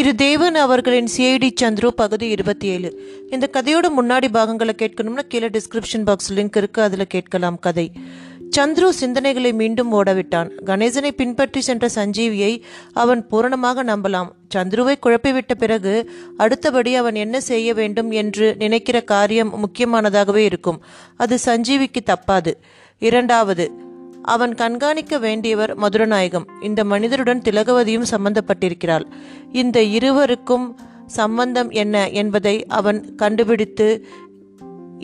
திரு தேவன் அவர்களின் சிஐடி சந்துரு பகுதி இருபத்தி ஏழு. இந்த கதையோட முன்னாடி பாகங்களை கேட்கணும்னா கீழே டிஸ்கிரிப்ஷன் பாக்ஸ் லிங்க் இருக்கு அதில் கேட்கலாம் கதை. சந்துரு சிந்தனைகளை மீண்டும் ஓடவிட்டான். கணேசனை பின்பற்றி சென்ற சஞ்சீவியை அவன் பூரணமாக நம்பலாம். சந்துருவை குழப்பிவிட்ட பிறகு அடுத்தபடி அவன் என்ன செய்ய வேண்டும் என்று நினைக்கிற காரியம் முக்கியமானதாகவே இருக்கும். அது சஞ்சீவிக்கு தப்பாது. இரண்டாவது அவன் கண்காணிக்க வேண்டியவர் மதுரநாயகம். இந்த மனிதருடன் திலகவதியும் சம்பந்தப்பட்டிருக்கிறாள். இந்த இருவருக்கும் சம்பந்தம் என்ன என்பதை அவன் கண்டுபிடித்து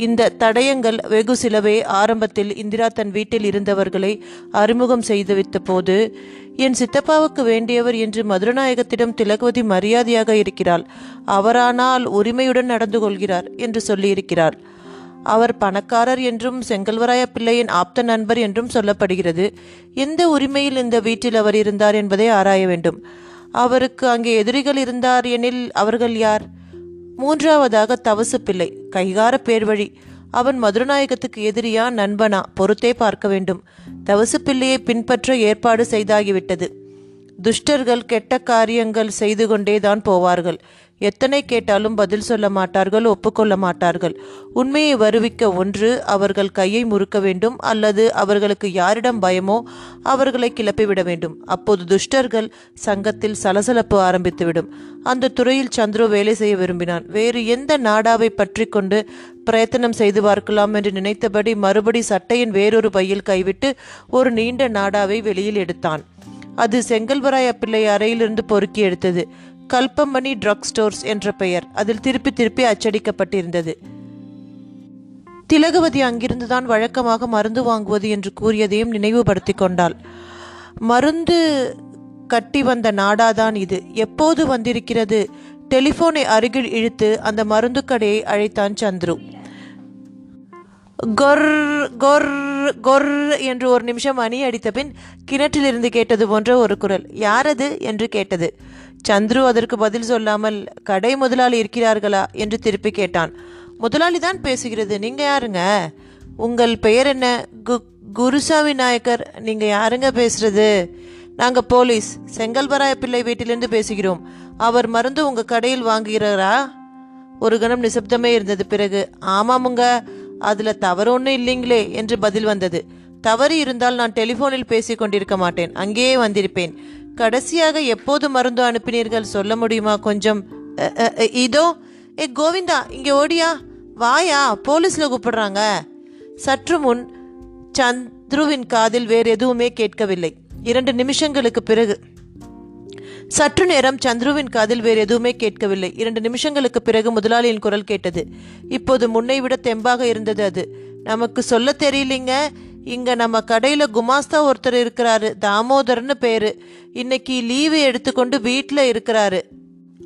இந்த தடயங்கள் வெகு சிலவே ஆரம்பத்தில் இந்திரா தன் வீட்டில் இருந்தவர்களை அறிமுகம் செய்து வைத்த போது என் சித்தப்பாவுக்கு வேண்டியவர் என்று மதுரநாயகத்திடம் திலகவதி மரியாதையாக இருக்கிறாள். அவரானால் உரிமையுடன் நடந்து கொள்கிறார் என்று சொல்லியிருக்கிறார் அவர் பணக்காரர் என்றும் செங்கல்வராய பிள்ளையின் ஆப்த நண்பர் என்றும் சொல்லப்படுகிறது. எந்த உரிமையில் இந்த வீட்டில் அவர் இருந்தார் என்பதை ஆராய வேண்டும். அவருக்கு அங்கே எதிரிகள் இருந்தார் எனில் அவர்கள் யார்? மூன்றாவதாக தவசு பிள்ளை கைகார பேர்வழி. அவன் மதுரநாயகத்துக்கு எதிரியா நண்பனா? பொறுத்தே பார்க்க வேண்டும். தவசு பிள்ளையை பின்பற்ற ஏற்பாடு செய்தாகிவிட்டது. துஷ்டர்கள் கெட்ட காரியங்கள் செய்து கொண்டேதான் போவார்கள். எத்தனை கேட்டாலும் பதில் சொல்ல மாட்டார்கள் ஒப்புக்கொள்ள மாட்டார்கள். உண்மையை வருவிக்க ஒன்று அவர்கள் கையை முறுக்க வேண்டும் அல்லது அவர்களுக்கு யாரிடம் பயமோ அவர்களை கிளப்பிவிட வேண்டும். அப்போது துஷ்டர்கள் சங்கத்தில் சலசலப்பு ஆரம்பித்துவிடும். அந்த துறையில் சந்துரு வேலை செய்ய விரும்பினான். வேறு எந்த நாடாவை பற்றி கொண்டு பிரயத்தனம் செய்து பார்க்கலாம் என்று நினைத்தபடி மறுபடி சட்டையின் வேறொரு பையில் கைவிட்டு ஒரு நீண்ட நாடாவை வெளியில் எடுத்தான். அது செங்கல்வராய பிள்ளை அறையிலிருந்து பொறுக்கி எடுத்தது. கல்பமணி ட்ரக் ஸ்டோர்ஸ் என்ற பெயர். அதில் திருப்பி திருப்பி அச்சடிக்கப்பட்டிருந்தது. திலகவதி அங்கிருந்துதான் வழக்கமாக மருந்து வாங்குவது என்று கூறியதையும் நினைவுபடுத்தி கொண்டாள். மருந்து கட்டி வந்த நாடாதான் இது. எப்போது வந்திருக்கிறது? டெலிஃபோனை அருகில் இழுத்து அந்த மருந்து கடையை அழைத்தான் சந்துரு. கொர் கொர் கொர் என்று ஒரு நிமிஷம் அணி அடித்த பின் கிணற்றிலிருந்து கேட்டது போன்ற ஒரு குரல். யாரது? என்று கேட்டது. சந்துரு அதற்கு பதில் சொல்லாமல் கடை முதலாளி இருக்கிறார்களா? என்று திருப்பி கேட்டான். முதலாளி தான் பேசுகிறது. நீங்க யாருங்க? உங்கள் பெயர் என்ன? கு குருசாமி நாயக்கர் நீங்க யாருங்க பேசுறது? நாங்க போலீஸ். செங்கல்பராய பிள்ளை வீட்டிலிருந்து பேசுகிறோம். அவர் மருந்து உங்க கடையில் வாங்குகிறாரா? ஒரு கணம் நிசப்தமே இருந்தது பிறகு. ஆமாமுங்க. அதுல தவறு ஒன்றும் இல்லைங்களே என்று பதில் வந்தது. தவறு இருந்தால் நான் டெலிஃபோனில் பேசிக் கொண்டிருக்க மாட்டேன். அங்கேயே வந்திருப்பேன். கடைசியாக எப்போது மருந்து அனுப்பினீர்கள் சொல்ல முடியுமா கொஞ்சம்? இதோ ஏ கோவிந்தா இங்கே ஓடியா. வாயா போலீஸில் கூப்பிடுறாங்க. சற்று முன் சந்துருவின் காதில் வேறு எதுவுமே கேட்கவில்லை. இரண்டு நிமிஷங்களுக்கு பிறகு. சற்று நேரம் சந்துருவின் காதில் வேறு எதுவுமே கேட்கவில்லை. இரண்டு நிமிஷங்களுக்கு பிறகு முதலாளியின் குரல் கேட்டது. இப்போது முன்னை விட தெம்பாக இருந்தது அது. நமக்கு சொல்ல தெரியலிங்க. இங்கே நம்ம கடையில் குமாஸ்தா ஒருத்தர் இருக்கிறாரு தாமோதர்னு பேரு. இன்னைக்கு லீவு எடுத்துக்கொண்டு வீட்டில் இருக்கிறாரு.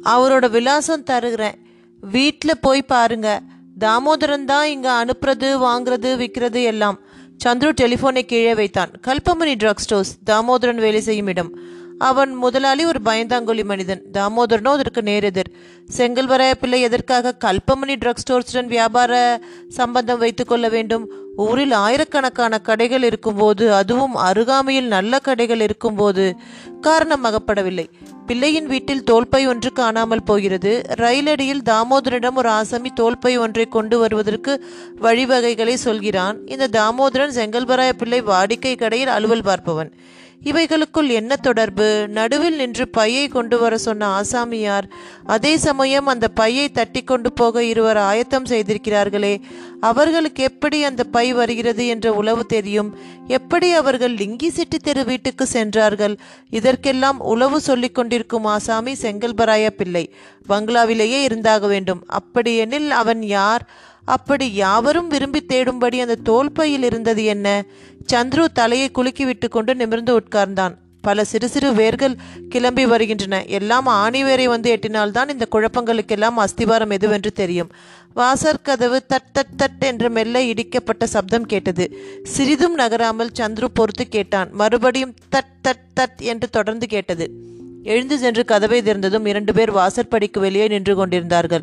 அவரோட விலாசம் தருகிறேன். வீட்டில் போய் பாருங்க. தாமோதரன் தான் இங்கே அனுப்புறது வாங்குறது விற்கிறது எல்லாம். சந்துரு டெலிஃபோனை கீழே வைத்தான். கல்பமணி ட்ரக் ஸ்டோர்ஸ் தாமோதரன் வேலை செய்யும் இடம். அவன் முதலாளி ஒரு பயந்தாங்கொலி மனிதன். தாமோதரனோ அதற்கு நேரெதிர். செங்கல்வராய பிள்ளை எதற்காக கல்பமணி ட்ரக் ஸ்டோர்ஸுடன் வியாபார சம்பந்தம் வைத்துக்கொள்ள வேண்டும்? ஊரில் ஆயிரக்கணக்கான கடைகள் இருக்கும்போது அதுவும் அருகாமையில் நல்ல கடைகள் இருக்கும்போது காரணம் அகப்படவில்லை பிள்ளையின் வீட்டில் தோல்பை ஒன்று காணாமல் போகிறது. ரயிலடியில் தாமோதரனிடம் ஒரு ஆசாமி தோல்பை ஒன்றை கொண்டு வருவதற்கு வழிவகைகளை சொல்கிறான். இந்த தாமோதரன் செங்கல்பராய பிள்ளை வாடிக்கை கடையில் அலுவல் பார்ப்பவன். இவைகளுக்குள் என்ன தொடர்பு? நடுவில் நின்று பையை கொண்டு வர சொன்ன ஆசாமியார் அதே சமயம் அந்த பையை தட்டி கொண்டு போக இருவர் ஆயத்தம் செய்திருக்கிறார்களே அவர்களுக்கு எப்படி அந்த பை வருகிறது என்ற உளவு தெரியும்? எப்படி அவர்கள் லிங்கி சிட்டி தெரு வீட்டுக்கு சென்றார்கள்? இதற்கெல்லாம் உளவு சொல்லிக் கொண்டிருக்கும் ஆசாமி செங்கல்பராய பிள்ளை பங்களாவிலேயே இருந்தாக வேண்டும். அப்படியெனில் அவன் யார்? அப்படி யாவரும் விரும்பி தேடும்படி அந்த தோல்பையில் இருந்தது என்ன? சந்துரு தலையை குலுக்கி விட்டு கொண்டு நிமிர்ந்து உட்கார்ந்தான். பல சிறு சிறு வேர்கள் கிளம்பி வருகின்றன. எல்லாம் ஆணிவேரை வந்து எட்டினால்தான் இந்த குழப்பங்களுக்கெல்லாம் அஸ்திவாரம் எதுவென்று தெரியும். வாசற் கதவு தட் தட் தட் என்று மெல்ல இடிக்கப்பட்ட சப்தம் கேட்டது. சிறிதும் நகராமல் சந்துரு பொறுத்து கேட்டான். மறுபடியும் தட் தட் தட் என்று தொடர்ந்து கேட்டது. எழுந்து சென்று கதவை திறந்ததும் இரண்டு பேர் வாசற்படிக்கு வெளியே நின்று கொண்டிருந்தார்கள்.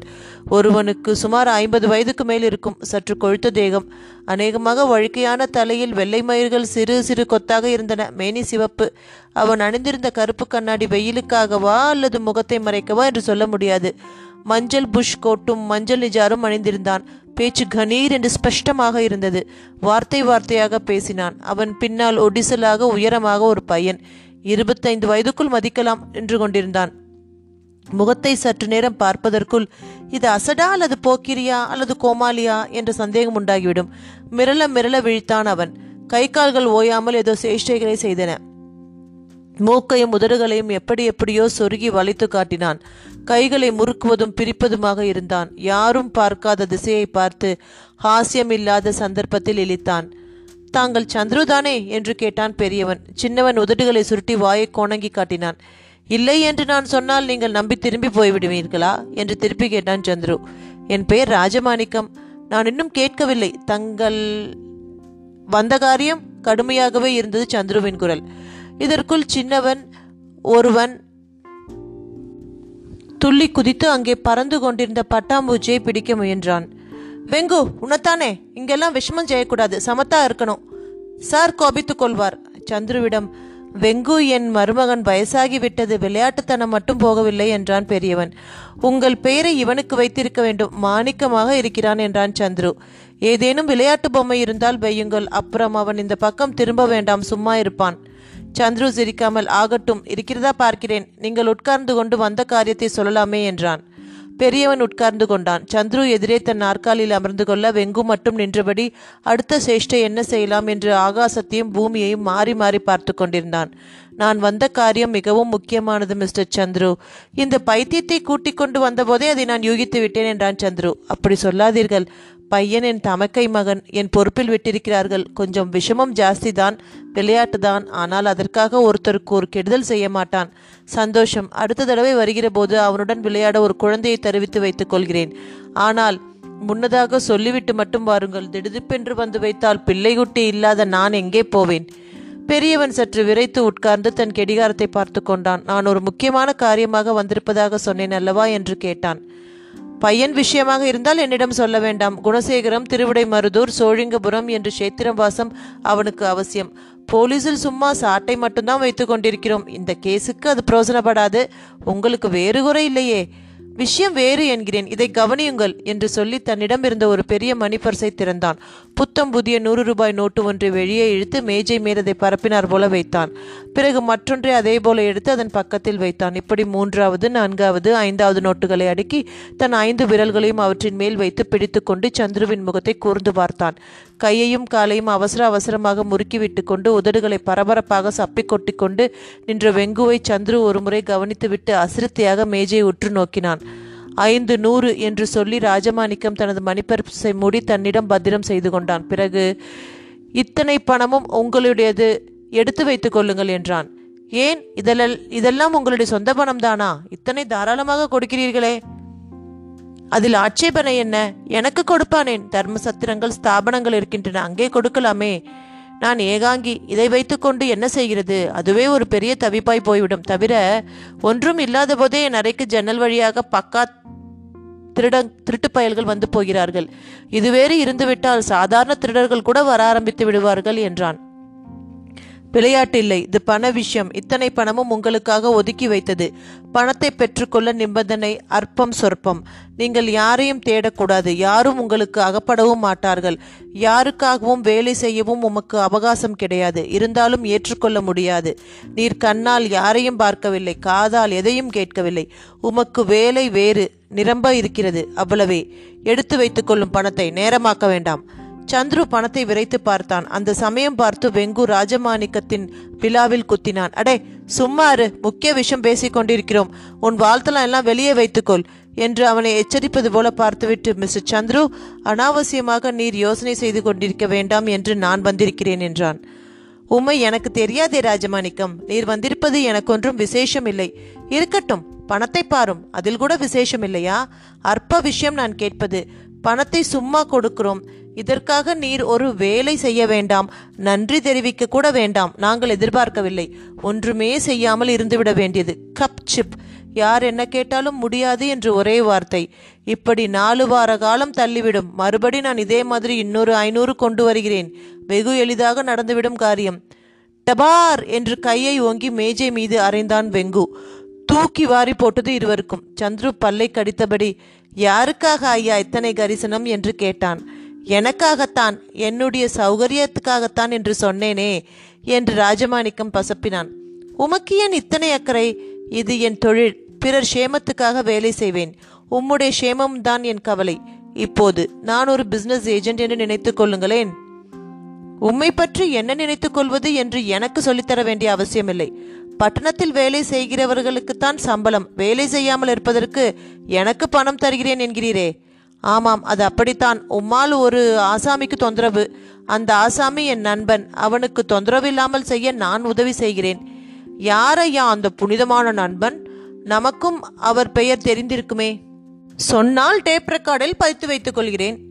ஒருவனுக்கு சுமார் ஐம்பது வயதுக்கு மேல் இருக்கும் சற்று கொழுத்த தேகம் அநேகமாக வழுக்கையான தலையில் வெள்ளை மயிர்கள் சிறு சிறு கொத்தாக இருந்தன. மேனி சிவப்பு. அவன் அணிந்திருந்த கருப்பு கண்ணாடி வெயிலுக்காகவா அல்லது முகத்தை மறைக்கவா என்று சொல்ல முடியாது. மஞ்சள் புஷ் கோட்டும் மஞ்சள் நிஜாரும் அணிந்திருந்தான். பேச்சு கணீர் என்று ஸ்பஷ்டமாக இருந்தது. வார்த்தை வார்த்தையாக பேசினான். அவன் பின்னால் ஒடிசலாக உயரமாக ஒரு பையன். இருபத்தைந்து வயதுக்குள் மதிக்கலாம் என்று கொண்டிருந்தான். முகத்தை சற்று நேரம் பார்ப்பதற்குள் இது அசடா அல்லது போக்கிரியா அல்லது கோமாலியா என்ற சந்தேகம் உண்டாகிவிடும். மிரள மிரள விழித்தான் அவன். கை கால்கள் ஓயாமல் ஏதோ சேஷ்டைகளை செய்தன. மூக்கையும் உதடுகளையும் எப்படி எப்படியோ சொருகி வளைத்து காட்டினான். கைகளை முறுக்குவதும் பிரிப்பதுமாக இருந்தான். யாரும் பார்க்காத திசையை பார்த்து ஹாஸ்யம் இல்லாத சந்தர்ப்பத்தில் இழித்தான். தாங்கள் சந்துருதானே? என்று கேட்டான் பெரியவன். சின்னவன் உதடுகளை சுருட்டி வாயை கோணங்கி காட்டினான். இல்லை என்று நான் சொன்னால் நீங்கள் நம்பி திரும்பி போய்விடுவீர்களா? என்று திருப்பி கேட்டான் சந்துரு. என் பெயர் ராஜமாணிக்கம். நான் இன்னும் கேட்கவில்லை. தங்கள் வந்த காரியம் கடுமையாகவே இருந்தது சந்துருவின் குரல். இதற்குள் சின்னவன் ஒருவன் துள்ளி குதித்து அங்கே பறந்து கொண்டிருந்த பட்டாம்பூச்சியை பிடிக்க முயன்றான். வெங்கு உனத்தானே? இங்கெல்லாம் விஷமம் செய்யக்கூடாது. சமத்தா இருக்கணும். சார் கோபித்து கொள்வார் சந்துருவிடம் வெங்கு என் மருமகன் வயசாகி விட்டது. விளையாட்டுத்தனம் மட்டும் போகவில்லை என்றான் பெரியவன். உங்கள் பெயரை இவனுக்கு வைத்திருக்க வேண்டும். மாணிக்கமாக இருக்கிறான் என்றான் சந்துரு. ஏதேனும் விளையாட்டு பொம்மை இருந்தால் வையுங்கள். அப்புறம் அவன் இந்த பக்கம் திரும்ப வேண்டாம். சும்மா இருப்பான். சந்துரு சிரிக்காமல் ஆகட்டும். இருக்கிறதா பார்க்கிறேன். நீங்கள் உட்கார்ந்து கொண்டு வந்த காரியத்தை சொல்லலாமே என்றான். பெரியவன் உட்கார்ந்து கொண்டான். சந்துரு எதிரே தன் நாற்காலியில் அமர்ந்து கொள்ள வெங்கு மட்டும் நின்றபடி அடுத்த சேஷ்டை என்ன செய்யலாம் என்று ஆகாசத்தையும் பூமியையும் மாறி மாறி பார்த்து கொண்டிருந்தான். நான் வந்த காரியம் மிகவும் முக்கியமானது மிஸ்டர் சந்துரு. இந்த பைத்தியத்தை கூட்டிக் கொண்டு வந்தபோதே அதை நான் யூகித்து விட்டேன் என்றான் சந்துரு. அப்படி சொல்லாதீர்கள். பையன் என் தமக்கை மகன் என் பொறுப்பில் விட்டிருக்கிறார்கள். கொஞ்சம் விஷமம் ஜாஸ்தி தான் விளையாட்டு தான் ஆனால் அதற்காக ஒருத்தருக்கு ஒரு கெடுதல் செய்ய மாட்டான். சந்தோஷம். அடுத்த தடவை வருகிற போது அவனுடன் விளையாட ஒரு குழந்தையை தெரிவித்து வைத்துக் கொள்கிறேன். ஆனால் முன்னதாக சொல்லிவிட்டு மட்டும் வாருங்கள். திடுதிப்பென்று வந்து வைத்தால் பிள்ளைகுட்டி இல்லாத நான் எங்கே போவேன்? பெரியவன் சற்று விரைத்து உட்கார்ந்து தன் கெடிகாரத்தை பார்த்து கொண்டான். நான் ஒரு முக்கியமான காரியமாக வந்திருப்பதாக சொன்னேன் அல்லவா என்று கேட்டான். பையன் விஷயமாக இருந்தால் என்னிடம் சொல்ல வேண்டாம். குணசேகரம் திருவிடை மருதூர் சோழிங்கபுரம் என்று சேத்திரவாசம் அவனுக்கு அவசியம். போலீஸில் சும்மா சாட்டை மட்டும்தான் வைத்து கொண்டிருக்கிறோம். இந்த கேஸுக்கு அது பிரோசனப்படாது. உங்களுக்கு வேறு குறை இல்லையே. விஷயம் வேறு என்கிறேன். இதை கவனியுங்கள் என்று சொல்லி தன்னிடம் இருந்த ஒரு பெரிய மணிப்பர்சை திறந்தான். புத்தம் புதிய நூறு ரூபாய் நோட்டு ஒன்றை வெளியே இழுத்து மேஜை மேல் அதை பரப்பினார் போல வைத்தான். பிறகு மற்றொன்றை அதே போல எடுத்து அதன் பக்கத்தில் வைத்தான். இப்படி மூன்றாவது நான்காவது ஐந்தாவது நோட்டுகளை அடுக்கி தன் ஐந்து விரல்களையும் அவற்றின் மேல் வைத்து பிடித்துக்கொண்டு சந்துருவின் முகத்தை கூர்ந்து பார்த்தான். கையையும் காலையும் அவசர அவசரமாக முறுக்கிவிட்டு கொண்டு உதடுகளை பரபரப்பாக சப்பி கொட்டிக்கொண்டு நின்ற வெங்குவை சந்துரு ஒருமுறை கவனித்துவிட்டு அசிரத்தையாக மேஜையை உற்று நோக்கினான். ஐந்து நூறு என்று சொல்லி ராஜமாணிக்கம் தனது மணிப்பரிசை மூடி தன்னிடம் பத்திரம் செய்து கொண்டான். பிறகு இத்தனை பணமும் உங்களுடையது எடுத்து வைத்துக் கொள்ளுங்கள் என்றான். ஏன்? இதெல்லாம் இதெல்லாம் உங்களுடைய சொந்த பணம் தானா இத்தனை தாராளமாக கொடுக்கிறீர்களே. அதில் ஆட்சேபனை என்ன? எனக்கு கொடுப்பானேன். தர்ம சத்திரங்கள் ஸ்தாபனங்கள் இருக்கின்றன. அங்கே கொடுக்கலாமே. நான் ஏகாங்கி இதை வைத்துக்கொண்டு என்ன செய்கிறது? அதுவே ஒரு பெரிய தவிப்பாய் போய்விடும். தவிர ஒன்றும் இல்லாத போதே என் அறைக்கு ஜன்னல் வழியாக பக்கா திருட திருட்டு பயல்கள் வந்து போகிறார்கள். இதுவேறு இருந்துவிட்டால் சாதாரண திருடர்கள் கூட வர ஆரம்பித்து விடுவார்கள் என்றான். விளையாட்டில்லை இது பண விஷயம். இத்தனை பணமும் உங்களுக்காக ஒதுக்கி வைத்தது. பணத்தை பெற்றுக்கொள்ள நிபந்தனை அற்பம் சொற்பம். நீங்கள் யாரையும் தேடக்கூடாது. யாரும் உங்களுக்கு அகப்படவும் மாட்டார்கள். யாருக்காகவும் வேலை செய்யவும் உமக்கு அவகாசம் கிடையாது. இருந்தாலும் ஏற்றுக்கொள்ள முடியாது. நீர் கண்ணால் யாரையும் பார்க்கவில்லை. காதால் எதையும் கேட்கவில்லை. உமக்கு வேலை வேறு. நிரம்ப இருக்கிறது. அவ்வளவே. எடுத்து வைத்துக்கொள்ளும் பணத்தை நேரமாக்க வேண்டாம். சந்துரு பணத்தை விரைத்து பார்த்தான். அந்த சமயம் பார்த்து வெங்கு ராஜமாணிக்கத்தின் விழாவில் குத்தினான். அடே சும்மாறு முக்கிய விஷயம் பேசிக் கொண்டிருக்கிறோம். உன் வாழ்த்தலாம் எல்லாம் வெளியே வைத்துக்கொள் என்று அவனை எச்சரிப்பது போல பார்த்துவிட்டு மிஸ்டர் சந்துரு அனாவசியமாக நீர் யோசனை செய்து கொண்டிருக்க வேண்டாம் என்று நான் வந்திருக்கிறேன் என்றான். உம்மை எனக்கு தெரியாதே ராஜமாணிக்கம். நீர் வந்திருப்பது எனக்கொன்றும் விசேஷம் இல்லை. இருக்கட்டும் பணத்தை பாரும். அதில் கூட விசேஷம் இல்லையா? அற்ப விஷயம் நான் கேட்பது. பணத்தை சும்மா கொடுக்கிறோம். இதற்காக நீர் ஒரு வேலை செய்ய வேண்டாம். நன்றி தெரிவிக்க கூட வேண்டாம். நாங்கள் எதிர்பார்க்கவில்லை. ஒன்றுமே செய்யாமல் இருந்துவிட வேண்டியது. கப் சிப் யார் என்ன கேட்டாலும் முடியாது என்று ஒரே வார்த்தை. இப்படி நாலு வார காலம் தள்ளிவிடும். மறுபடி நான் இதே மாதிரி இன்னொரு ஐநூறு கொண்டு வருகிறேன். வெகு எளிதாக நடந்துவிடும் காரியம். டபார் என்று கையை ஓங்கி மேஜை மீது அறைந்தான் வெங்கு. தூக்கி வாரி போட்டது இருவருக்கும். சந்துரு பல்லை கடித்தபடி யாருக்காக ஐயா இத்தனை கரிசனம்? என்று கேட்டான். எனக்காகத்தான் என்னுடைய சௌகரியத்துக்காகத்தான் என்று சொன்னேனே என்று ராஜமாணிக்கம் பசப்பினான். உமக்கு ஏன் இத்தனை அக்கறை? இது என் தொழில் பிறர் சேமத்துக்காக வேலை செய்வேன். உம்முடைய சேமம் தான் என் கவலை. இப்போது நான் ஒரு பிசினஸ் ஏஜென்ட் என்று நினைத்துக் கொள்ளுங்களேன். உம்மை பற்றி என்ன நினைத்துக் கொள்வது என்று எனக்கு சொல்லித்தர வேண்டிய அவசியமில்லை. பட்டணத்தில் வேலை செய்கிறவர்களுக்குத்தான் சம்பளம் வேலை செய்யாமல் இருப்பதற்கு எனக்கு பணம் தருகிறேன் என்கிறீரே. ஆமாம் அது அப்படித்தான். உம்மால் ஒரு ஆசாமிக்கு தொந்தரவு. அந்த ஆசாமி என் நண்பன். அவனுக்கு தொந்தரவு இல்லாமல் செய்ய நான் உதவி செய்கிறேன். யாரையா அந்த புனிதமான நண்பன்? நமக்கும் அவர் பெயர் தெரிந்திருக்குமே. சொன்னால் டேப் ரெக்கார்டில் பதித்து வைத்துக் கொள்கிறேன்.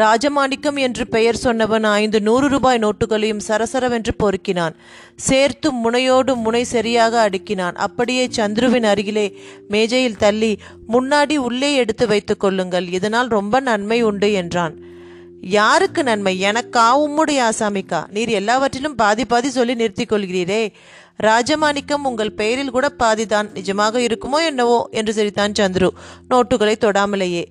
ராஜமாணிக்கம் என்று பெயர் சொன்னவன் ஐந்து நூறு ரூபாய் நோட்டுகளையும் சரசரவென்று பொறுக்கினான். சேர்த்து முனையோடு முனை சரியாக அடுக்கினான். அப்படியே சந்துருவின் அருகிலே மேஜையில் தள்ளி முன்னாடி உள்ளே எடுத்து வைத்துக் கொள்ளுங்கள். இதனால் ரொம்ப நன்மை உண்டு என்றான். யாருக்கு நன்மை? எனக்கா? உம்முடைய ஆசாமிக்கா? நீர் எல்லாவற்றிலும் பாதி பாதி சொல்லி நிறுத்திக் கொள்கிறீரே. ராஜமாணிக்கம் உங்கள் பெயரில் கூட பாதிதான். நிஜமாக இருக்குமோ என்னவோ? என்று சிரித்தான் சந்துரு. நோட்டுகளை தொடாமலேயே.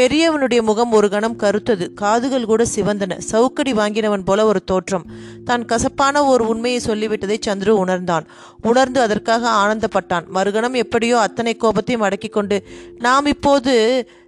பெரியவனுடைய முகம் ஒரு கணம் கருத்தது. காதுகள் கூட சிவந்தன. சவுக்கடி வாங்கினவன் போல ஒரு தோற்றம். தான் கசப்பான ஒரு உண்மையை சொல்லிவிட்டதை சந்துரு உணர்ந்தான். உணர்ந்து அதற்காக ஆனந்தப்பட்டான். மறுகணம் எப்படியோ அத்தனை கோபத்தையும் அடக்கிக் கொண்டு நாம் இப்போது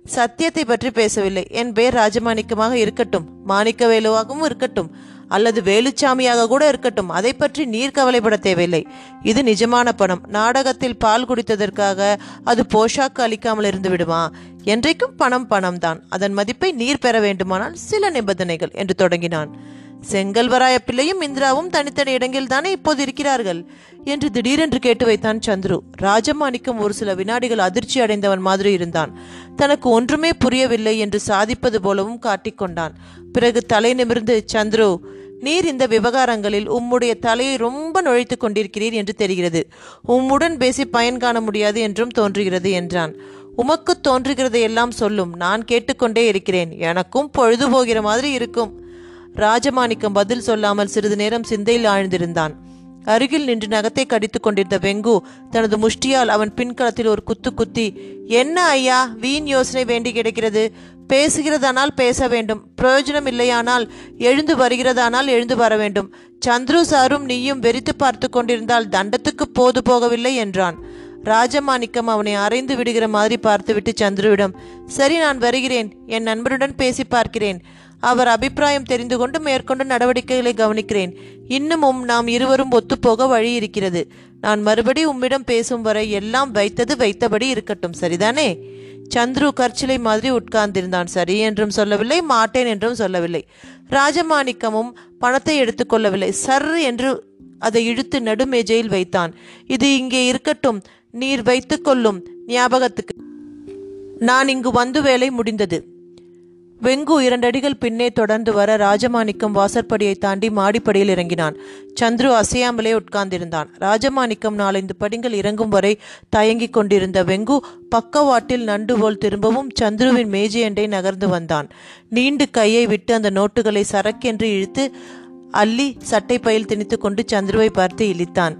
சத்தியத்தை பற்றி பேசவில்லை. என் பெயர் ராஜமாணிக்கமாக இருக்கட்டும். மாணிக்கவேலுவாகவும் இருக்கட்டும். அல்லது வேலுச்சாமியாக கூட இருக்கட்டும். அதை பற்றி நீர் கவலைப்பட தேவையில்லை. இது நிஜமான பணம். நாடகத்தில் பால் குடித்ததற்காக அது போஷாக்கு அளிக்காமல் இருந்து விடுமா? என்றைக்கும் பணம் பணம் தான் அதன் மதிப்பை நீர் பெற வேண்டுமானால் சில நிபந்தனைகள் என்று தொடங்கினான். செங்கல்வராய பிள்ளையும் இந்திராவும் தனித்தனி இடங்களில் தானே இப்போது இருக்கிறார்கள்? என்று திடீரென்று கேட்டு வைத்தான் சந்துரு. ராஜமாணிக்கம் ஒரு சில வினாடிகள் அதிர்ச்சி அடைந்தவன் மாதிரி இருந்தான். தனக்கு ஒன்றுமே புரியவில்லை என்று சாதிப்பது போலவும் காட்டிக்கொண்டான் பிறகு தலை நிமிர்ந்து சந்துரு நீர் இந்த விவகாரங்களில் உம்முடைய தலையை ரொம்ப நுழைத்துக் கொண்டிருக்கிறீர் என்று தெரிகிறது. உம்முடன் பேசி பயன் காண முடியாது என்றும் தோன்றுகிறது என்றான். உமக்கு தோன்றுகிறதை எல்லாம் சொல்லும். நான் கேட்டுக்கொண்டே இருக்கிறேன். எனக்கும் பொழுது போகிற மாதிரி இருக்கும். ராஜமாணிக்கம் பதில் சொல்லாமல் சிறிது நேரம் சிந்தையில் ஆழ்ந்திருந்தான். அருகில் நின்று நகத்தை கடித்துக் கொண்டிருந்த வெங்கு தனது முஷ்டியால் அவன் பின்களத்தில் ஒரு குத்து குத்தி என்ன ஐயா வீண் யோசனை வேண்டி கிடைக்கிறது? பேசுகிறதானால் பேச வேண்டும். பிரயோஜனம் இல்லையானால் எழுந்து வருகிறதானால் எழுந்து வர வேண்டும். சந்துரு சாரும் நீயும் வெறித்து பார்த்து கொண்டிருந்தால் தண்டத்துக்கு போது போகவில்லை என்றான். ராஜமாணிக்கம் அவனை அரைந்து விடுகிற மாதிரி பார்த்துவிட்டு சந்துருவிடம் சரி நான் வருகிறேன். என் நண்பருடன் பேசி பார்க்கிறேன். அவர் அபிப்பிராயம் தெரிந்து கொண்டு மேற்கொண்டு நடவடிக்கைகளை கவனிக்கிறேன். இன்னமும் நாம் இருவரும் ஒத்துப்போக வழி இருக்கிறது. நான் மறுபடி உம்மிடம் பேசும் வரை எல்லாம் வைத்தது வைத்தபடி இருக்கட்டும் சரிதானே? சந்துரு கற்சிலை மாதிரி உட்கார்ந்திருந்தான். சரி என்றும் சொல்லவில்லை மாட்டேன் என்றும் சொல்லவில்லை. ராஜமாணிக்கமும் பணத்தை எடுத்துக்கொள்ளவில்லை சர் என்று அதை இழுத்து நடுமேஜையில் வைத்தான். இது இங்கே இருக்கட்டும் நீர் வைத்துக்கொள்ளும் ஞாபகத்துக்கு. நான் இங்கு வந்து வேலை முடிந்தது. வெங்கு இரண்டடிகள் பின்னே தொடர்ந்து வர ராஜமாணிக்கம் வாசற்படியை தாண்டி மாடிப்படியில் இறங்கினான். சந்துரு அசையாமலே உட்கார்ந்திருந்தான். ராஜமாணிக்கம் நாலந்து படிகள் இறங்கும் வரை தயங்கிக் கொண்டிருந்த வெங்கு பக்கவாட்டில் நண்டு போல் திரும்பவும் சந்துருவின் மேஜையண்டை நகர்ந்து வந்தான். நீண்டு கையை விட்டு அந்த நோட்டுகளை சரக்கென்று இழுத்து அள்ளி சட்டை பையில் திணித்து கொண்டு சந்துருவை பார்த்து இழித்தான்.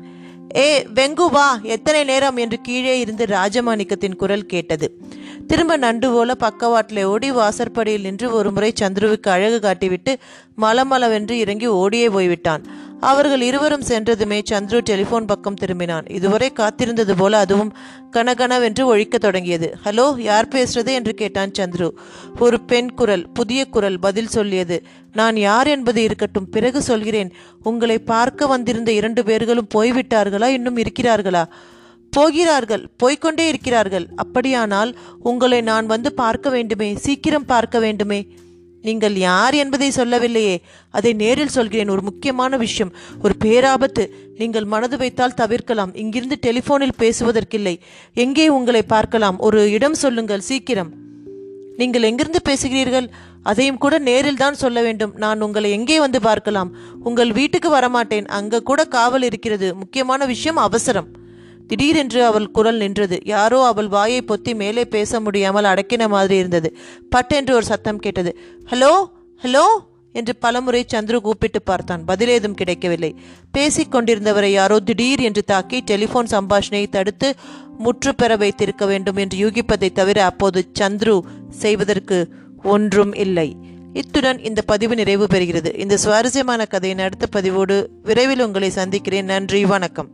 ஏ வெங்கு வா எத்தனை நேரம்? என்று கீழே இருந்து ராஜமாணிக்கத்தின் குரல் கேட்டது. திரும்ப நண்டு போல பக்கவாட்டில் ஓடி வாசற்படியில் நின்று ஒருமுறை சந்துருவுக்கு அழகு காட்டிவிட்டு மலமளவென்று இறங்கி ஓடியே போய்விட்டான். அவர்கள் இருவரும் சென்றதுமே சந்துரு டெலிபோன் பக்கம் திரும்பினான். இதுவரை காத்திருந்தது போல அதுவும் கனகனவென்று ஒழிக்கத் தொடங்கியது. ஹலோ யார் பேசுறது? என்று கேட்டான் சந்துரு. ஒரு பெண் குரல் புதிய குரல் பதில் சொல்லியது. நான் யார் என்பது இருக்கட்டும். பிறகு சொல்கிறேன். உங்களை பார்க்க வந்திருந்த இரண்டு பேர்களும் போய்விட்டார்களா? இன்னும் இருக்கிறார்களா? போகிறார்கள் போய்கொண்டே இருக்கிறார்கள். அப்படியானால் உங்களை நான் வந்து பார்க்க வேண்டுமே சீக்கிரம் பார்க்க வேண்டுமே. நீங்கள் யார் என்பதை சொல்லவில்லையே. அதை நேரில் சொல்கிறேன். ஒரு முக்கியமான விஷயம். ஒரு பேராபத்து. நீங்கள் மனது வைத்தால் தவிர்க்கலாம். இங்கிருந்து டெலிஃபோனில் பேசுவதற்கில்லை. எங்கே உங்களை பார்க்கலாம்? ஒரு இடம் சொல்லுங்கள் சீக்கிரம். நீங்கள் எங்கிருந்து பேசுகிறீர்கள்? அதையும் கூட நேரில் தான் சொல்ல வேண்டும். நான் உங்களை எங்கே வந்து பார்க்கலாம்? உங்கள் வீட்டுக்கு வரமாட்டேன். அங்க கூட காவல் இருக்கிறது. முக்கியமான விஷயம் அவசரம். திடீரென்று அவள் குரல் நின்றது. யாரோ அவள் வாயை பொத்தி மேலே பேச முடியாமல் அடக்கின மாதிரி இருந்தது. பட்டென்று ஒரு சத்தம் கேட்டது. Hello hello? என்று பலமுறை சந்துரு கூப்பிட்டு பார்த்தான். பதிலேதும் கிடைக்கவில்லை. பேசிக் கொண்டிருந்தவரை யாரோ திடீர் என்று தாக்கி டெலிபோன் சம்பாஷணையை தடுத்து முற்று பெற வைத்திருக்க வேண்டும் என்று யூகிப்பதை தவிர அப்போது சந்துரு செய்வதற்கு ஒன்றும் இல்லை. இத்துடன் இந்த பதிவு நிறைவு பெறுகிறது. இந்த சுவாரஸ்யமான கதையின் அடுத்த பதிவோடு விரைவில் உங்களை சந்திக்கிறேன். நன்றி வணக்கம்.